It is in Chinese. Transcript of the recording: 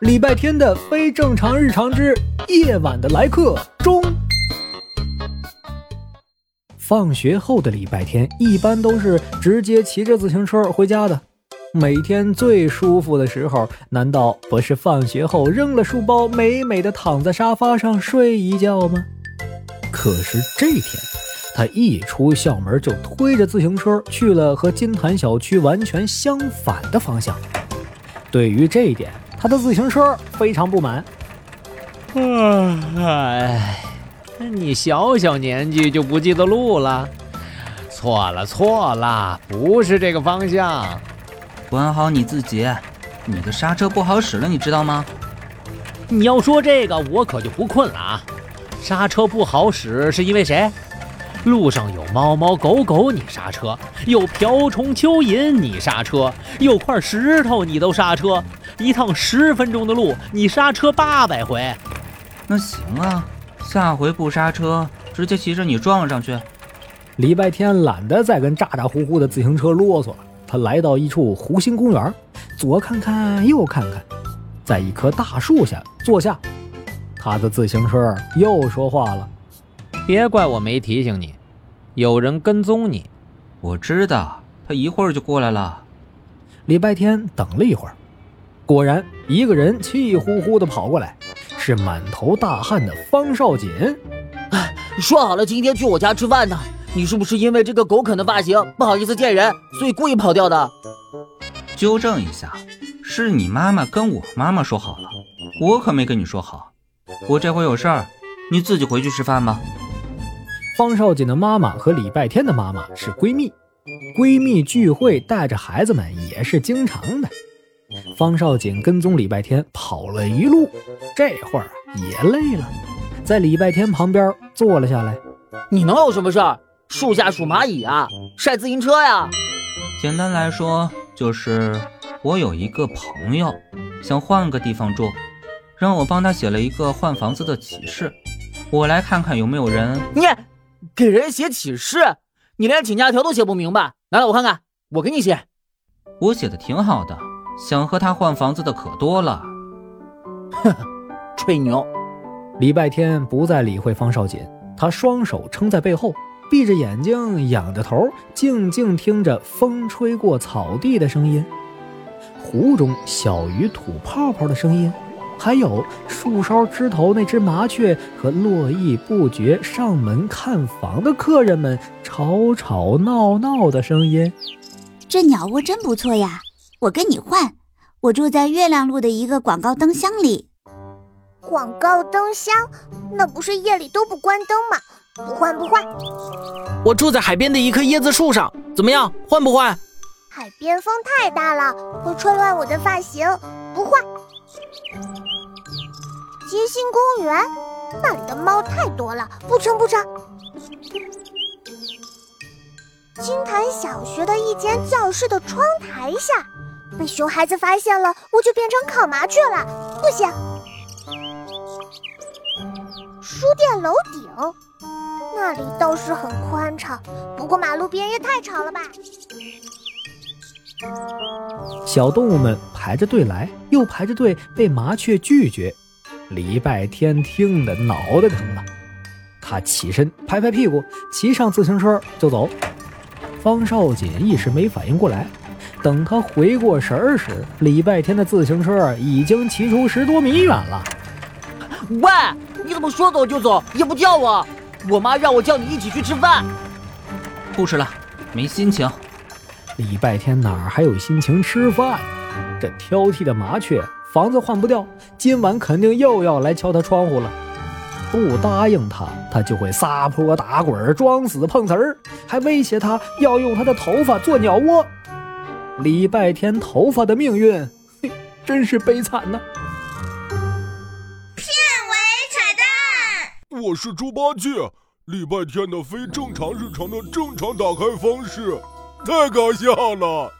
礼拜天的非正常日常之夜晚的来客中。放学后的礼拜天，一般都是直接骑着自行车回家的。每天最舒服的时候，难道不是放学后扔了书包，美美的躺在沙发上睡一觉吗？可是这天，他一出校门就推着自行车去了和金坛小区完全相反的方向。对于这一点，他的自行车非常不满。哎。你小小年纪就不记得路了？错了错了，不是这个方向。管好你自己，你的刹车不好使了，你知道吗？你要说这个，我可就不困了啊！刹车不好使是因为谁？路上有猫猫狗狗，你刹车；有瓢虫蚯蚓，你刹车；有块石头，你都刹车。一趟十分钟的路，你刹车八百回。那行啊。下回不刹车，直接骑着你撞上去。礼拜天懒得再跟咋咋呼呼的自行车啰嗦了，他来到一处湖心公园，左看看右看看，在一棵大树下坐下。他的自行车又说话了：“别怪我没提醒你，有人跟踪你。我知道，他一会儿就过来了。”礼拜天等了一会儿，果然一个人气呼呼地跑过来。是满头大汗的方少锦。哎，说好了今天去我家吃饭的，你是不是因为这个狗啃的发型不好意思见人，所以故意跑掉的？纠正一下，是你妈妈跟我妈妈说好了，我可没跟你说好。我这回有事儿，你自己回去吃饭吧。方少锦的妈妈和礼拜天的妈妈是闺蜜，闺蜜聚会带着孩子们也是经常的。方少锦跟踪礼拜天跑了一路，这会儿也累了，在礼拜天旁边坐了下来。你能有什么事儿？树下数蚂蚁啊，晒自行车呀？简单来说，就是我有一个朋友想换个地方住，让我帮他写了一个换房子的启事。我来看看有没有人。你给人写启事，你连请假条都写不明白，拿来我看看，我给你写。我写的挺好的。想和他换房子的可多了，呵呵，吹牛。礼拜天不再理会方少锦，他双手撑在背后，闭着眼睛，仰着头，静静听着风吹过草地的声音，湖中小鱼吐泡泡的声音，还有树梢枝头那只麻雀和络绎不绝上门看房的客人们吵吵闹闹的声音。这鸟窝真不错呀。我跟你换，我住在月亮路的一个广告灯箱里。广告灯箱，那不是夜里都不关灯吗？不换不换。我住在海边的一棵椰子树上，怎么样？换不换？边风太大了，会吹乱我的发型，不换。街心公园，那里的猫太多了，不成不成。金坛小学的一间教室的窗台下。被熊孩子发现了，我就变成烤麻雀了，不行。书店楼顶，那里倒是很宽敞，不过马路边也太吵了吧。小动物们排着队来，又排着队被麻雀拒绝。礼拜天听得脑袋疼了，他起身拍拍屁股，骑上自行车就走。方少锦一时没反应过来。等他回过神儿时，礼拜天的自行车已经骑出十多米远了。喂，你怎么说走就走，也不叫我？我妈让我叫你一起去吃饭。不吃了，没心情。礼拜天哪儿还有心情吃饭？这挑剔的麻雀，房子换不掉，今晚肯定又要来敲他窗户了。不答应他，他就会撒泼打滚，装死碰瓷儿，还威胁他要用他的头发做鸟窝。礼拜天头发的命运，嘿，真是悲惨呐！片尾彩蛋，我是猪八戒。礼拜天的非正常日常的正常打开方式，太搞笑了！